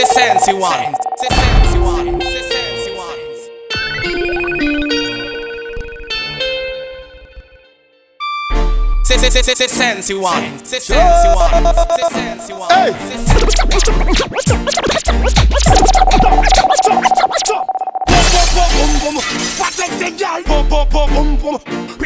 Se sensy one. Se sensy one. Se sensy one. Se se se se se sensy one. Se sensy one. Se sensy one. Hey. Boom, boom, boom boom. What like the girl? Boom, boom, pop boom boom.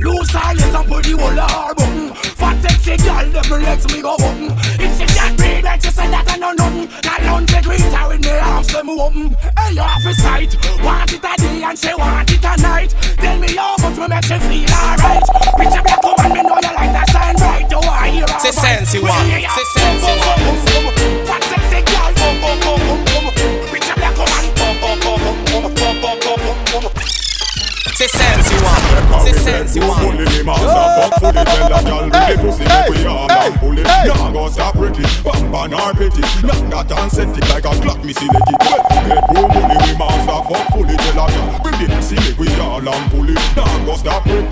Loose eyes and put the whole arm. Fat sexy girl, them legs me go button. If she can't breathe, then she say that I know nothing. Now lunge the greet her with me arms them open. Hey, you have a sight. Want it a day and she want it a night. Tell me how much will make you feel alright. You come and me know you like that shine bright. You want hear all C'est right. sensi We one. see the fuck fully tell a gal really pussy make we arm and pull it Nah go stop bam ban or pet it Knock that and set it like a clock me select it headroom fully we master fuck fully tell a gal Bring the pussy make we arm and pull it Nah go stop bam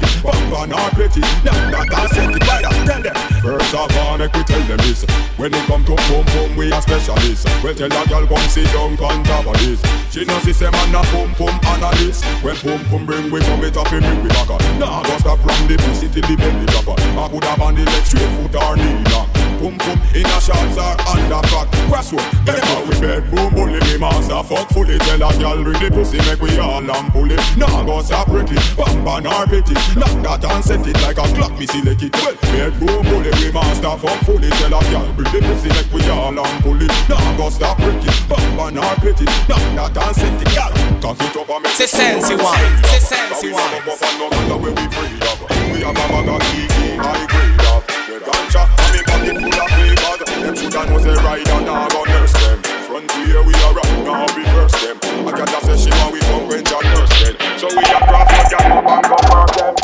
ban or pet it Knock that and set it like that Tell them First of all make we tell them this When it come to pum pum we a specialist Well tell a gal come sit down on top of this She know see say man a pum pum analyst. When pum pum bring we come it up and bring we back up Nah go stop from the pussy till the belly drop up I could have on the leg straight foot or knee lock Pum pum in a shorts or under frock Crossroad Get them out with bed boom bully me master. Fuck fully Tell a gal bring the pussy make we all and pull it Nah go stop break it ban or pet it Knock that and set it like a clock me select it. Well bed boom bully we master. Fuck fully Tell a gal bring the pussy make we all and pull it Nah go stop break it ban or pet it Knock that and set it gal Cock it up and make it sensi go. one. C'est sensi We one. Have a buff and no matter where we free of. We have a bag of kiki, high grade of. The ganja, and me pocket full of papers. Them shoulda know say rider nah go nurse them. Front here we are right now reverse them. I got to say she want we come when John nurse them. So we a cross the gang up and go mark them.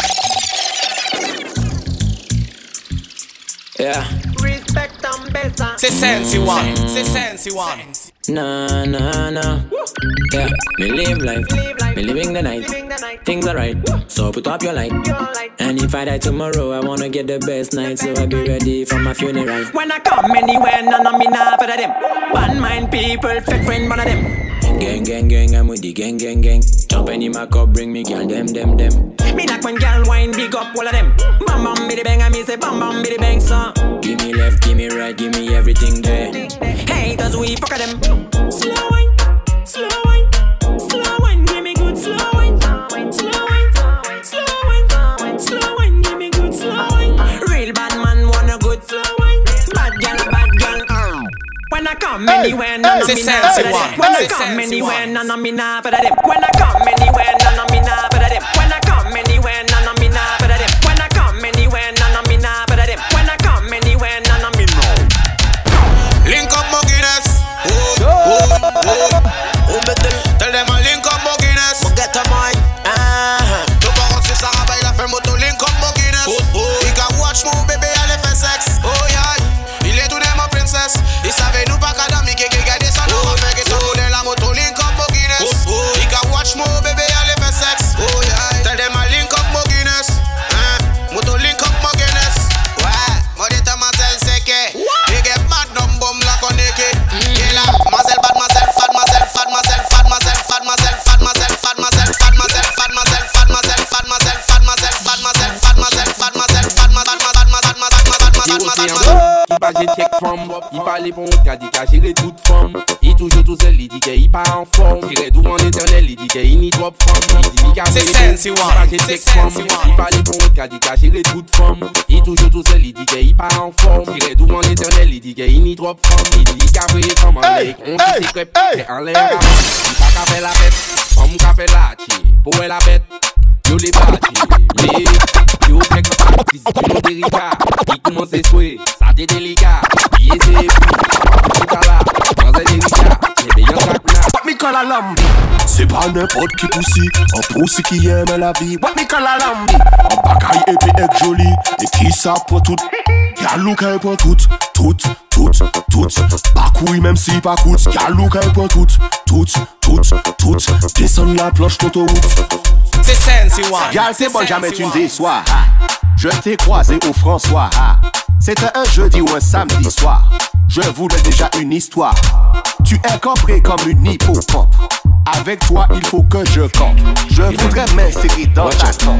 Yeah. Respect and better. C'est sensy one. C'est sensy one. Nah, nah, nah. Yeah, me live life. Me living the night. Things are right. So put up your light. And if I die tomorrow, I wanna get the best night, so I be ready for my funeral. When I come anywhere, none of me nah for them. Bad mind people, fake friend, one of them. Gang, gang, gang, I'm with the gang, gang, gang. Jump any my cup, bring me girl, them, them, them. Me like when girl wine, big up all of them. Bam bam biddy bang, and me say bam bam biddy bang, son. Give me left, give me right, give me everything there. Haters we fuck them. Slow wine, slow wine, come anywhere, none of me nah for sense When I come anywhere, one. none of me nah for them. When I come anywhere, pale pon ka di ka jire tout fom I toujou tou zel, li di ke i pa an fom Jire dou an eternel, li di ke i ni drop fom Li di mi ka se sensi wan, se seks fom I pale pon ka di ka jire tout fom I toujou tou zel, li di ke i pa an fom Jire dou an eternel, li di ke i ni drop fom Li di mi ka veye fom an lek, on ki se krep Ke an lek an, li pa ka fe la vet Fom ka fe la che, pou e la vet Yo le bache, me Yo pek, disi ki nou derika I kouman se swe, sa te delika Yeze, pou lam Se pa nepot ki pousi An pousi ki yeme la vi. Wap mi kalalam. An bagay epi ek joli E ki sa pou tout. Yalou ka e pou tout Tout, tout, tout. Bakouy mem si pa kout. Yalou ka e pou tout Tout, tout, tout. Desan la plosh koto wout C'est Sensi One. Gal c'est bon jamais tu ne déçois Je t'ai croisé au François C'était un jeudi ou un samedi soir Je voulais déjà une histoire Tu es cambré comme une hippocampe avec toi, il faut que je campe. Je voudrais m'insérer dans ta camp.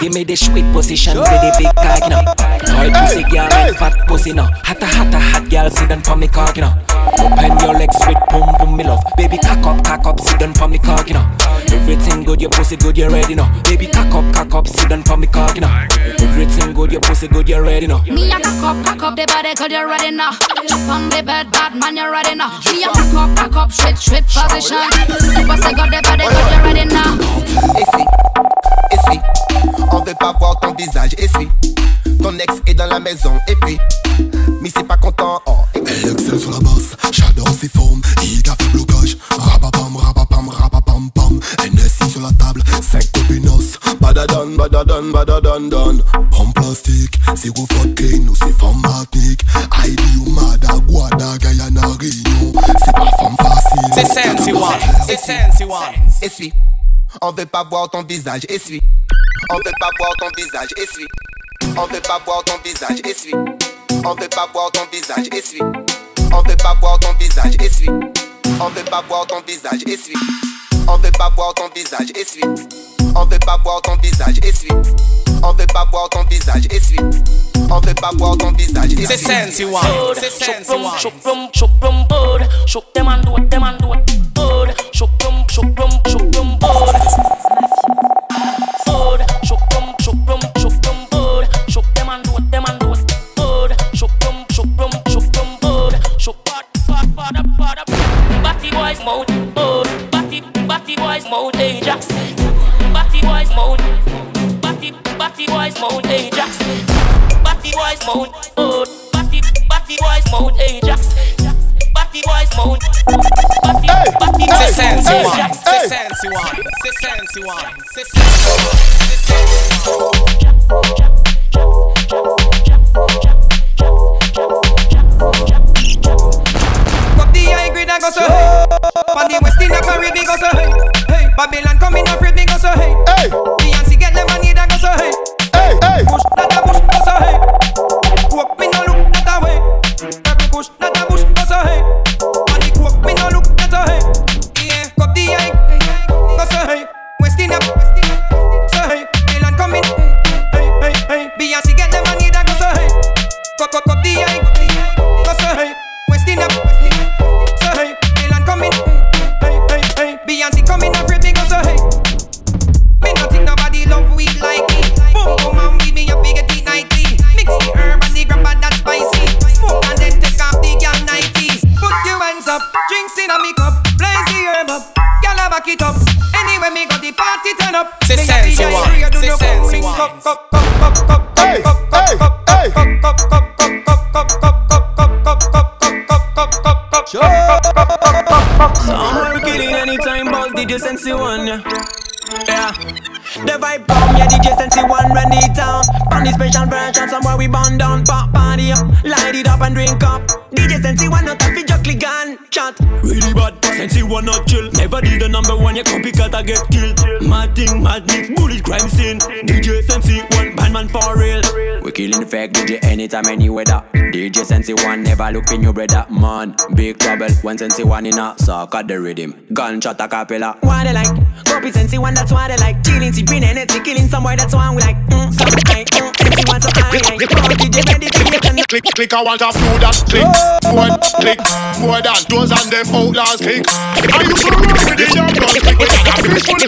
Give me the sweet position for the big cock, you know. Boy, pussy girl, like fat pussy, no. Hotta, hotta, hot girl, sit down for me cock, you know. Open your legs, sweet pum pum, me love. Baby, cock up, cock up, sit down for me cock, you know. Everything good, your pussy good, you ready, no. Baby, cock up, cock up, sit down for me cock, you know. Everything good, your pussy good, you ready, no. Me a cock up, cock up the body, cause you're ready now. Jump on the bed, bad man, you're ready now. Me a cock up, cock up, straight, straight position. Super say got the body, cause you're ready now. Essuie, essuie, on veut pas voir ton visage, essuie. Ton ex est dans la maison, et puis, mais c'est pas content, oh. Elle excelle sur la basse, j'adore ses formes, il a fait blocage. Rapapam, rapapam, rapapam, pam. NSI sur la table, 5 copinos. Badadon, badadon, badadon, don. En plastique, c'est gros clean ou c'est forme matnique. Heidi ou Mada, Guada, Guyana, Réunion. C'est pas femme Sensi One. Essuie, on veut pas voir ton visage, essuie. On veut pas voir ton visage, essuie. On veut pas voir ton visage, essuie. On veut pas voir ton visage, essuie. On veut pas voir ton visage, essuie. On veut pas voir ton visage, essuie. On veut pas voir ton visage, essuie. On veut pas voir ton visage, essuie. On veut pas voir ton visage, essuie. On veut pas voir ton visage. C'est Sensy One. C'est Sensi Shook One. shook rum, shook rum board. Shook them and do it, them and do it. Board. Shook rum, shook rum, shook rum Sensy One. C'est Sensy One. C'est Sensi Up the high grade and go so hey. On the west Indian Caribbean go so hey. Hey, Babylon you sense one, yeah. Yeah. The vibe bomb, yeah, DJ Sensy One run the town. On the special version, somewhere we burn down, pop party up, light it up and drink up. DJ Sensy One not happy, juckly gun, chat. Really bad, Sensy One not chill. Never did the number one, yeah, copycat I get killed. Mad thing, mad mix, bullet crime scene. DJ Sensy One, bad man for real. We killing the fake DJ anytime, any weather. DJ Sensy One never look in your brother, man. Big trouble when Sensy One in a sock at the rhythm. Gunshot a cappella. Why they like? Copy Sensy One, that's why they like rapping and it's killing some boy that's why we like mm, some like mm, and wants to Click, click, I want a flow that click. More, click, more than those and them outlaws click. I with the young guns click. A fish full.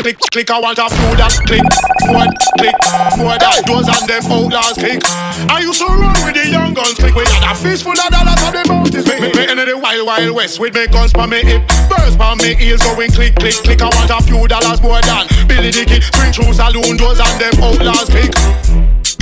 Click, click, I want a flow that click. More, click, more than those and them outlaws click. I used to run with the young guns click. With a fish full of dollars on the mountains. Me, me, me in the wild, wild west with me guns for me hip. Birds for me ears going click, click, click. I want a few dollars more than Billy Dicky. Swing through saloon doors and them outlaws click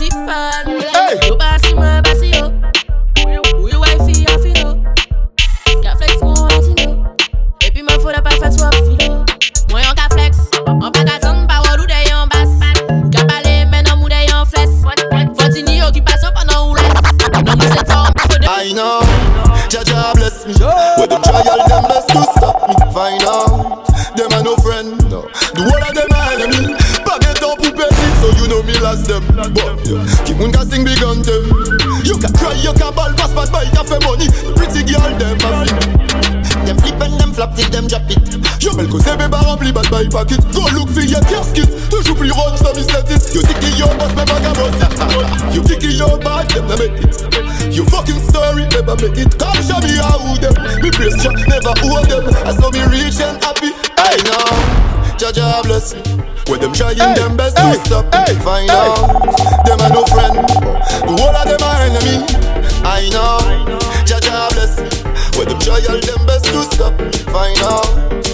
Hey. Never make it. Come show me how them. Me praise Jah, never owe them. I saw me rich and happy. I know. Jaja bless me. Where them trying them best to stop me. Find out. Them are no friend. The whole of them are enemy. I know. Jaja bless me. Where them try all them best to stop. Find out.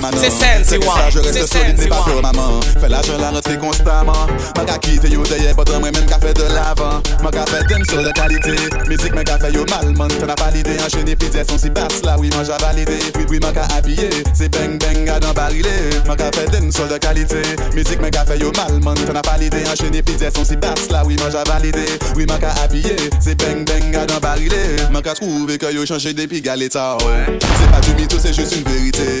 maman. C'est sensi wan Je reste solide, n'est pas sur maman Fais l'argent, la rentrée constamment. M'a qu'à quitte, yo d'ailleurs Pas moi même qu'a fait de l'avant. M'a qu'à fait thème sur la qualité Musique m'a qu'à fait yo mal Man, t'en as pas l'idée. Enchaîner puis dire son si basse là Oui, moi j'ai validé. Puis oui, m'a qu'à habillé C'est bang bang à d'en barilé. M'a qu'à fait thème sur la qualité Musique m'a qu'à fait yo mal Man, t'en as pas l'idée. Enchaîner puis dire son si basse là Oui, moi j'ai validé. Oui, m'a qu'à habillé C'est bang bang à d'en barilé. M'a qu'à trouvé que yo changé depuis galeta ouais. C'est pas du mytho, c'est juste une vérité.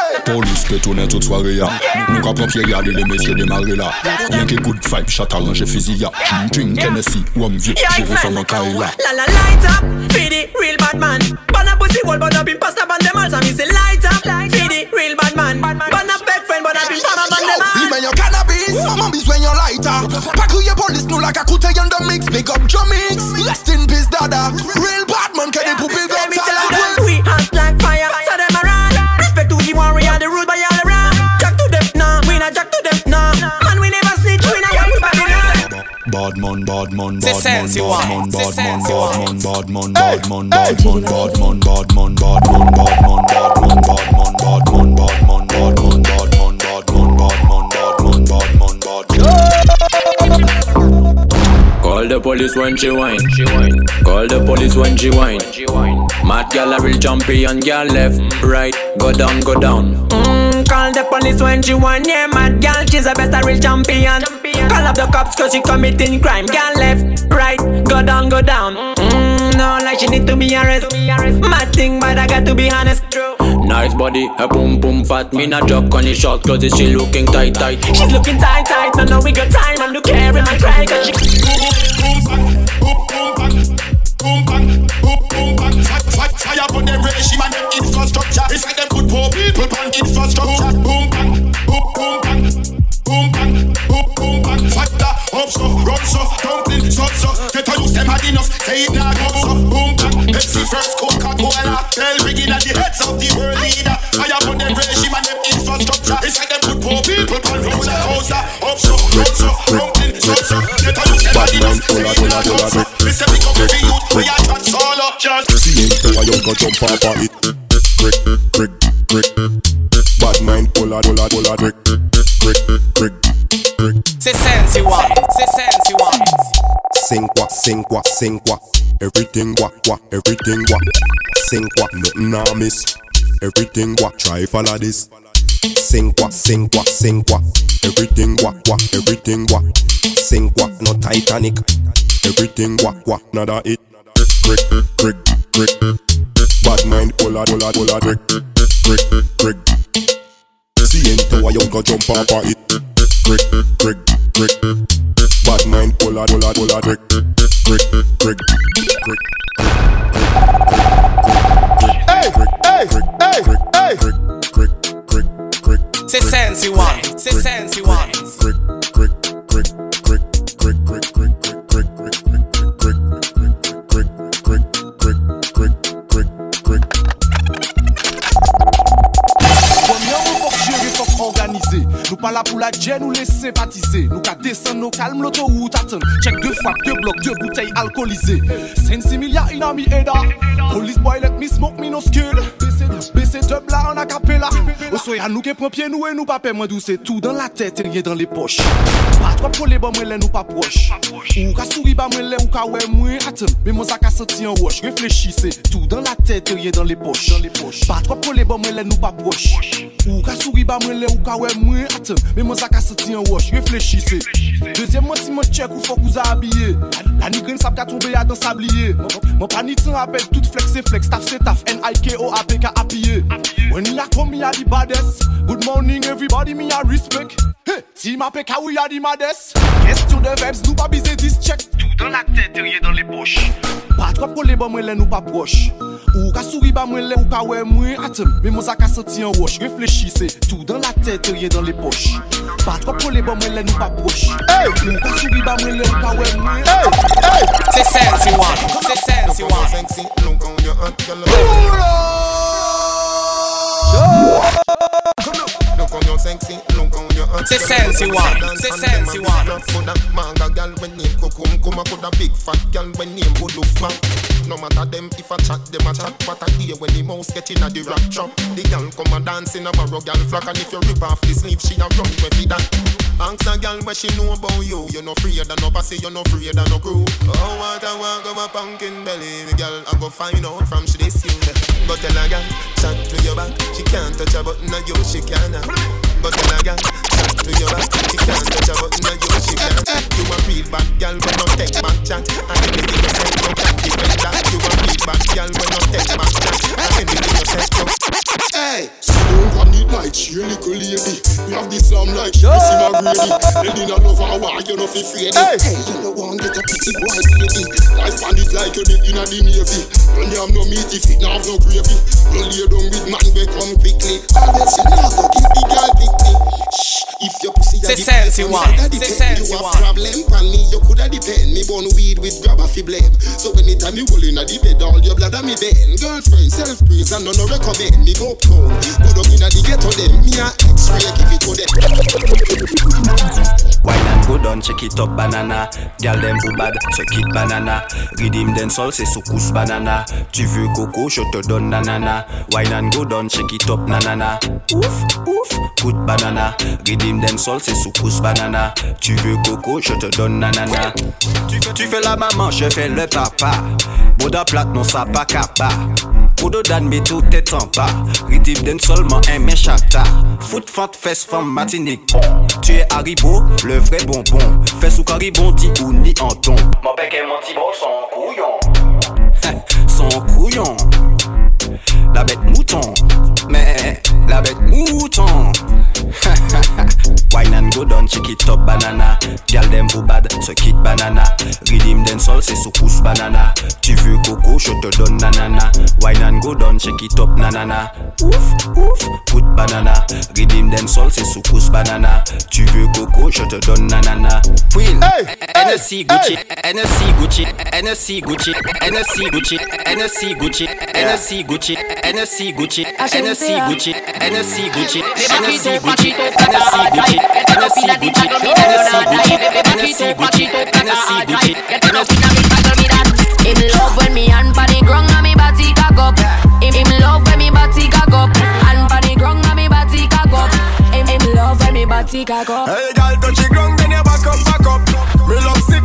Polis pe tounen tout sware ya Nou ka papye ya de le mesye demare la Yen ke good vibe, chata ranje fizi ya Jing Tennessee, wam vye, jivou fè man kare la La la light up, fi di real bad man. Ban a pussy wall, ban a bin pasta ban dem al Sa mi se light up, fi di real bad man. Ban a back friend, ban a bin pasta ban dem al Li men yon cannabis, man bis wen yon lighter. Pa kriye polis nou la ka koute yon de mix Make up your mix, rest in peace dada. Real bad man, ke di pou bil gon tala We hot Bad man, bad man, C'est bad man, Sensi bad One. man, C'est bad man, Sensi bad One. man, bad man, bad man, bad man, bad man, bad man, bad man, bad man, bad man, bad man, bad man, bad man, bad man, bad man, bad man, bad man, bad man, bad man, bad man. Call the police when she whine. Call the police when she whine. Mad gal a real champion, gal left, right, go down, go down. Mm, call the police when she want, yeah, mad girl, she's the best, a real champion. Call up the cops cause she committing crime. Girl left, right, go down, go down. Mm, no, like she need to be arrested. Mad thing, but I got to be honest. Nice body, a boom boom fat. Me not joke on the short clothes, she looking tight tight. She's looking tight, tight, no, no, we got time. And look here in my cry, cause she. Boom bang, boom boom bang Fire, fire, fire upon the regime and them infrastructure It's like them put poor people on infrastructure Coca-Cola Tell Riggin at the heads of the world leader Fire upon them regime and them infrastructure It's like them put poor people on roller coaster Up so, run so, dumpling so so Get a use them hard enough, say it now go so Listen, we come every youth, we are trans solo Just See it, tell a young go jump off of it. Brick, brick, brick. Bad mind, pull a, pull a, pull a, brick, brick, brick, brick. C'est Sensy One. C'est Sensy One. Sing quoi, sing quoi, sing quoi. Everything what, what, everything what. Sing quoi, nothing I miss. Everything what try follow this. Sing what, sing what, sing what. Everything what, what, everything what. Sing what, no Titanic. Everything what, what, nada it. Brick, brick, brick. Bad mind, hola, hola, hola, brick, brick, brick. See into a young go jump of it. Brick, brick, brick. Bad mind, hola, hola, hola, brick, brick, brick, brick. Hey, hey, hey, hey. C'est sensi wine, c'est sensi wine. pas là pour la djenne ou les sympathiser. Nous qu'à descendre calmes, l'autoroute attend. Check deux fois, deux blocs, deux bouteilles alcoolisées. 5 6 milliards, une amie aida. Police boy, let me smoke minuscule. BC dub là, on a capé là. Au soya, nous qui pompier, nous et nous pas moins douce. C'est tout dans la tête, rien dans les poches. Pas trop pour les bons, nous pas proches. Ou qu'à souris, bah, mais les ou qu'à ouais, moi attend. Mais mon sac a senti en wash. Réfléchissez, tout dans la tête, rien dans les poches. Pas trop pour les bons, nous pas proches. Ou qu'à souris, bah, mais les ou qu'à ouais, moi. Mais moi, ça qu'à sortir en wash. Réfléchissez. Deuxièmement, si mon check ou faut que vous habillez. La nigrine, ça qu'à tomber à dans sablier. Mon ça rappelle tout flex et flex. Taf, c'est taf. N-I-K-O, When me a come, me a the baddest. Good morning, everybody, me a respect. Hey, team a peka, we a the maddest. Question de vibes, nou pa bize dis check. Tout dans la tête, rien dans les poches. Pas trop coller, bon, moi, nous pas proche. Ou ka souri ba mwen lè ou ka wè mwen atem Mè mò sa ka senti an wosh Reflechi se tout dan la tèt rien dan le poch Pa trop kole ba mwen lè nou pa poch Ou ka souri ba mwen lè ou ka wè mwen atem Se sensi wan Se sensi wan Pull up Oh sexy, look on your hot. C'est sensi wine, c'est sensi wine. Coulda manga gal when name Kokum Kuma coulda big fat gal when name Bulufa. No matter them if I chat them a chat, but I hear when the mouse get in a the rap trap. The gal come a dance in a barrow gal flock, and if you rip off the sleeve, she a run with it that. Ask a gal what she know about you. You no afraid of no pussy, you no afraid of no crew. Oh, what I want go a pumpkin belly, the gal I go find out from she this you. Go tell a gal, chat to your back, she can't touch a button, and you she can. Go tell a gal, chat to your back, she can't touch a button, and you she can. You a real bad gal when no take back chat, and anything you say no can defend that. You a real bad gal when no take back chat, and anything you say no. Hey, so don't want it like she a little lady. You have this slam like she see my grady. And in a love her why you no fi afraid hey. hey, you no want get a pretty boy baby. Life and it like you did in a the navy. When you have no meat if it now have no gravy. You lay down with man we come quickly. The sensi type, wine, coulda c'est depend. sensi You have problem pan me, you coulda depend. Me born weed with grab a fi blame. So anytime you roll inna the bed, all your blood a me bend. Girlfriend, self praise and no no recommend. Me go pound, good up inna the ghetto them. Me a X-ray give it to them. Wine and go down, check it up banana. Gal dem vous bad, check it banana. Redeem den sol, c'est soukous banana. Tu veux coco, je te donne nanana. Wine and go down, check it up nanana. Ouf, ouf, good banana. Redeem den sol, c'est soukous banana. Tu veux coco, je te donne nanana. Tu fais, tu fais la maman, je fais le papa. Boda plate, non, ça pas capa. Podo dan meto tèt an ba Ridib den solman en men chata. Fout fante fes fam Tu es haribo, le vrai bonbon. Fes ou karibon di ou ni an ton Man peke man ti bol son kouyon Son kouyon La bête mouton. Mais la bête mouton. Ha ha ha Wine and go down, check it up banana. Gal dem vous bad, ce kit banana. Redeem den sol, c'est soukous banana. Tu veux coco, je te donne nanana. Wine and go down, check it up nanana. Ouf, ouf, good banana. Redeem den sol, c'est soukous banana. Tu veux coco, je te donne nanana. Will, NSC Gucci, NSC Gucci, NSC Gucci, NSC Gucci, NSC Gucci, NSC Gucci, NSC Gucci, NSC Gucci, NSC Gucci, NSC Gucci, NSC Gucci, Him love when me hand pan the ground and me body cock up. Him, him love when me body cock up. Hand pan the ground and me body cock up. Him, him love when me body cock up. Hey, girl, touch the ground, then you back up, back up. Me love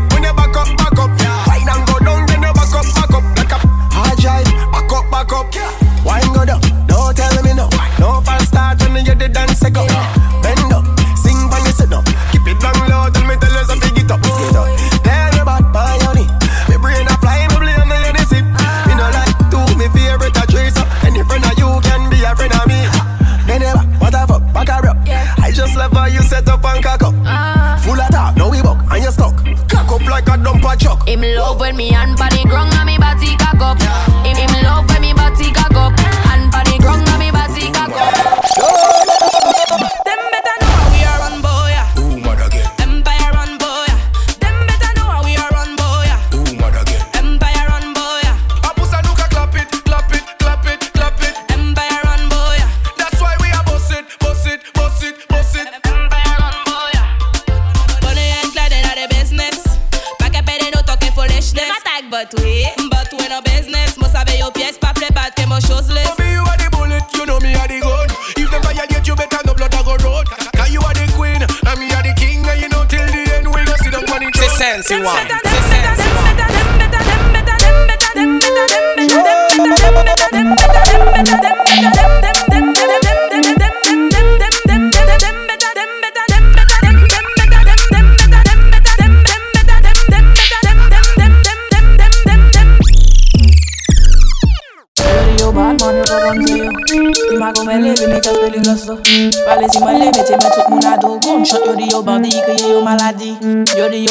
but we, but we no business. Mo sabe yo pièce, pas play bad, que mo shoeless. For me, you are the bullet, you know me are the gun. If them violate, you better no blood a go road. Cause you are the queen, and me are the king, and you know till the end we go sit down on the throne. sense you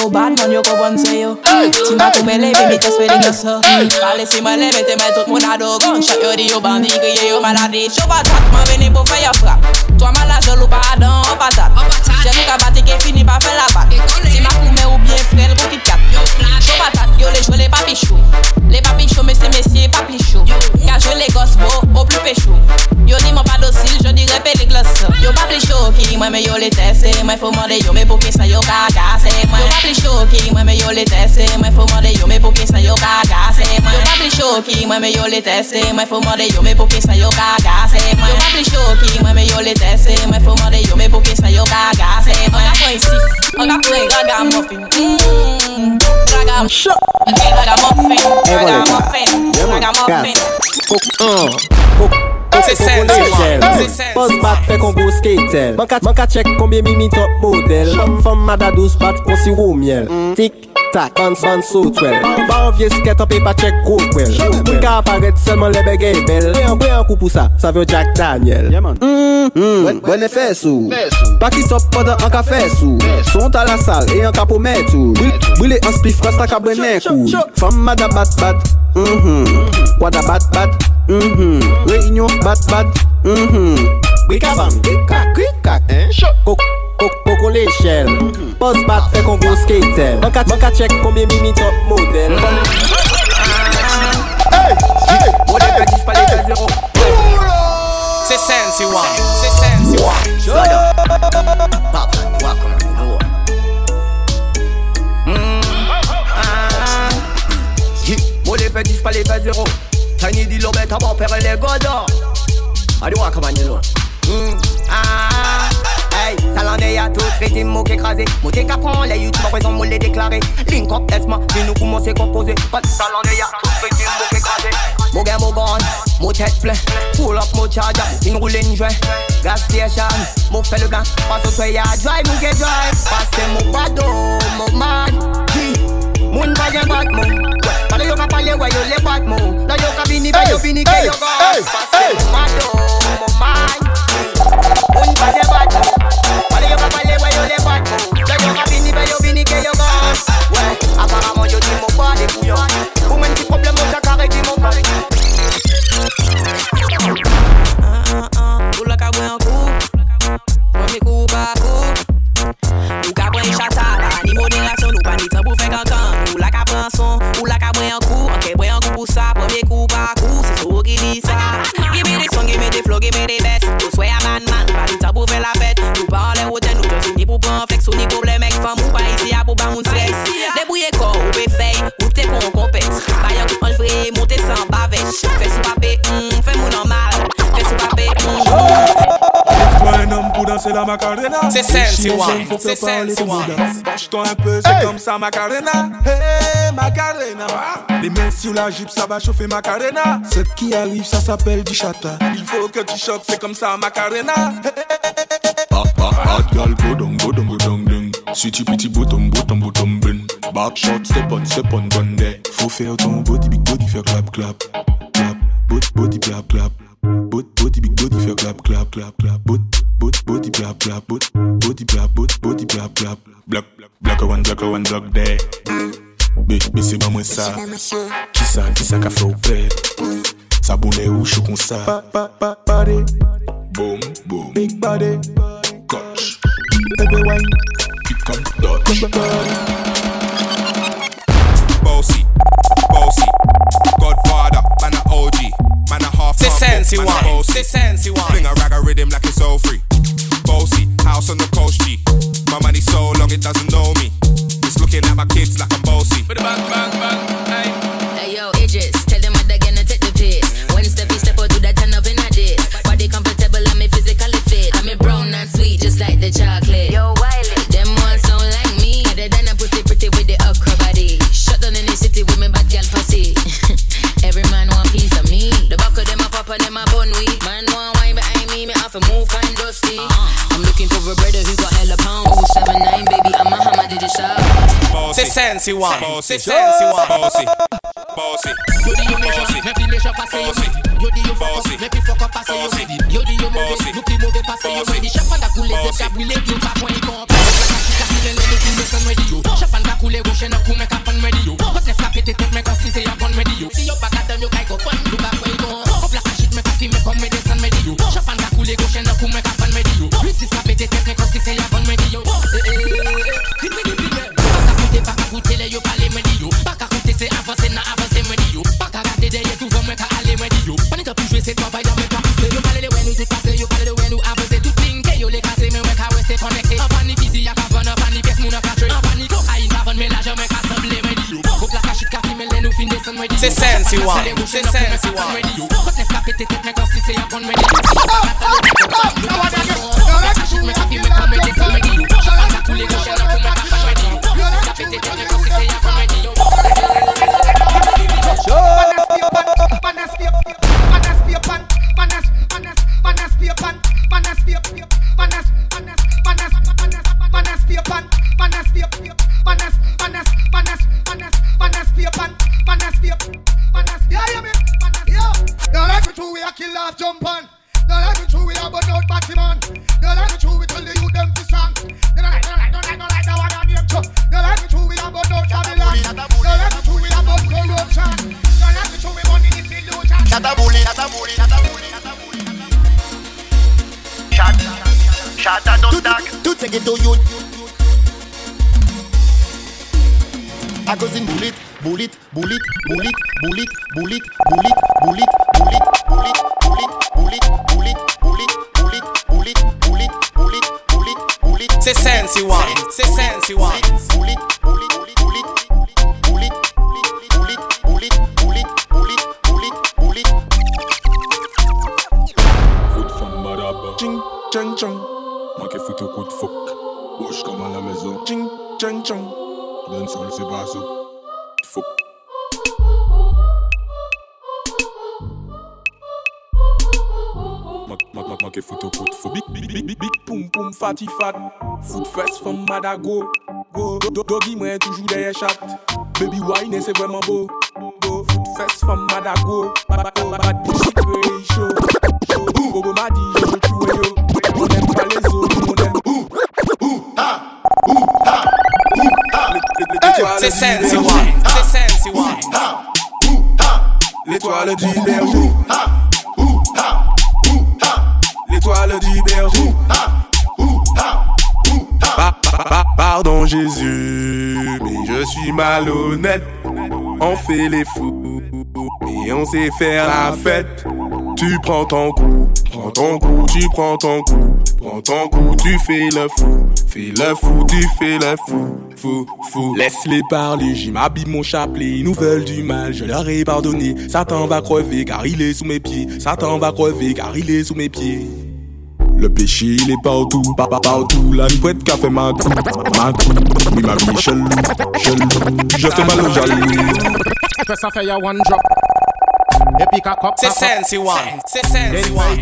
yo bad man yo kopon se yo. Ti mba tou me leve mi te spede gyo so Pale si mwen leve te mwen tout moun ado Gonshot yo di yo bandi kriye yo malade. Choba drak man veni pou fè yo frap. Twa man la jol ou pa adan ou patat Jel ou ka bati ke fini pa fè la bat Ti mba kou me ou bien frel pou ki kat. Choba tat yo le jwe le papi chou Le papi chou me se mesye papi chou Ka jwe le gos bo ou plu pe chou docile, je dirais pas les glaces Yo pas plus chaud qui moi mais yo les tester Moi faut demander yo mais pour qui ça yo cagasse Moi. Yo pas plus chaud qui moi mais yo les tester Moi faut demander yo mais pour qui ça yo cagasse Moi. Yo pas plus chaud qui moi mais yo les tester Moi faut demander yo mais pour qui ça yo cagasse Moi. Yo pas plus chaud qui moi mais yo les tester Moi faut demander yo mais pour qui ça yo cagasse Moi. Y'a point ici, on a plein ragamuffin Mmm, ragamuffin Ragamuffin, ragamuffin, ragamuffin C'est celle, c'est celle. Boz bat fè kon go skater Man ka chek konbyen mi mi top model Fèm mada 12 bat kon si rou miel Tik tak, bans bans so twel Ba an vie sket an pe pa chek go kwel Mwen ka aparet selman lebe gey bel Mwen an kou pou sa, sa vyo Jack Daniel. Mwen e fè sou Paki top poda an ka fè sou Son ta la sal e an ka pou mè tou Bwile an spif rasta ka bwene kou Fèm mada bat bat. Mm-hmm. Kwa da bat bat. Mhm. Réunion bat bat. Mhm. Bricabam, cric-crac, cric-crac. Hein? Coco, coco l'échelle. Pose bat fait qu'on go skater. Man ka, man ka check combien mimi top model. C'est sense you want. C'est sense you want. Moi les fait 10 pas les fait 0 Tiny dit l'eau bête à mon père et les godas Allez voir comment you know. Mm, ah, Hey, salande y'a tout crédit, mot écrasé. Mot capron, les youtubeurs raison, mot les déclaré Link up, laisse-moi, puis nous commencer composer Pas de salande y'a tout crédit, mot écrasé. Mon gars, mon gun, mon tête plein. Pull up, mon charger, une roule une joint. Gas station, mon fait le blanc Passe au soir, y'a drive, mon get drive Passe mon pado, mon man Moun pa gen bat moun Pale yo ka pale we yo le bat moun La yo ka bini be yo bini ke yo go Pase moun mado, moun man Moun pa gen bat moun Pale yo ka pale we yo le bat moun La yo ka bini be yo bini ke yo go Ouais, apparemment yo di mon pas des couillons parler celle, c'est ton one. audace. Penche-toi un peu, c'est comme ça Macarena. Hey Macarena. Les mains sur la jupe, ça va chauffer Macarena. Ce qui arrive, ça s'appelle du chata. Il faut que tu choques, c'est comme ça Macarena. Ah, ah, hot girl, go down, go down, go down, down. Sweetie, pretty, bottom, bottom, bottom, bun. Back shot, step on, step on, gun. Faut faire ton body, big body, faire clap, clap. Clap, body, body, clap, clap. Body, body, big body, faire clap, clap, clap, clap. Body, boot, booty blap blap boot, booty blap boot, booty blap blap block block one block one block there. Be be c'est pas moi ça. Qui ça qui ça qu'a ou chou comme. Pa pa pa party. Boom boom. Big body. Coach. Baby wine. Kick come dodge. Bossy, bossy. Godfather, man a OG, man a half. Say sense you want. Say sense you want. Fling a rag a rhythm like it's all free. House on the coast G. My money so long it doesn't know me. It's looking at my kids like I'm bossy. Bang, bang, bang, one. Bossy, fancy one. Bossy, bossy. You do your measure, make me measure pass you ready. You do your focus, make me fuck up pass you ready. You do your move, look me move pass you ready. Chef and the cool is the chef, we let you back when fancy one. Say fancy one. Fool it, fati fat. Foot fest from Madago Go, doggy mwen toujou deye chat. Baby wine se vweman bo foot fest from Madago Bako, bad music wey show Show, gogo madi, jojo chwe yo. Moun em palezo, moun em Ou, ou, ha, ou, ha, ou, Se L'étoile du berger. Jésus, mais je suis malhonnête. On fait les fous, mais on sait faire la fête. Tu prends ton coup, prends ton coup, tu prends ton coup, prends ton coup, tu fais le fou, fais le fou, tu fais le fou, fou, fou. Laisse-les parler, j'y m'habille mon chapelet, ils nous veulent du mal, je leur ai pardonné. Satan va crever car il est sous mes pieds, Satan va crever car il est sous mes pieds. Le péché il est partout, pas pas partout. La nouette qu'a fait ma coup, ma coup. Oui ma vie chelou, chelou. Je fais mal aux jaloux. Press a fire one drop. Epic a cup. C'est sensy one, c'est sensy one.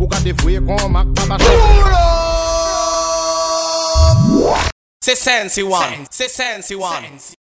Ou gade fouye kon mak papa C'est sensy one, c'est sensy one.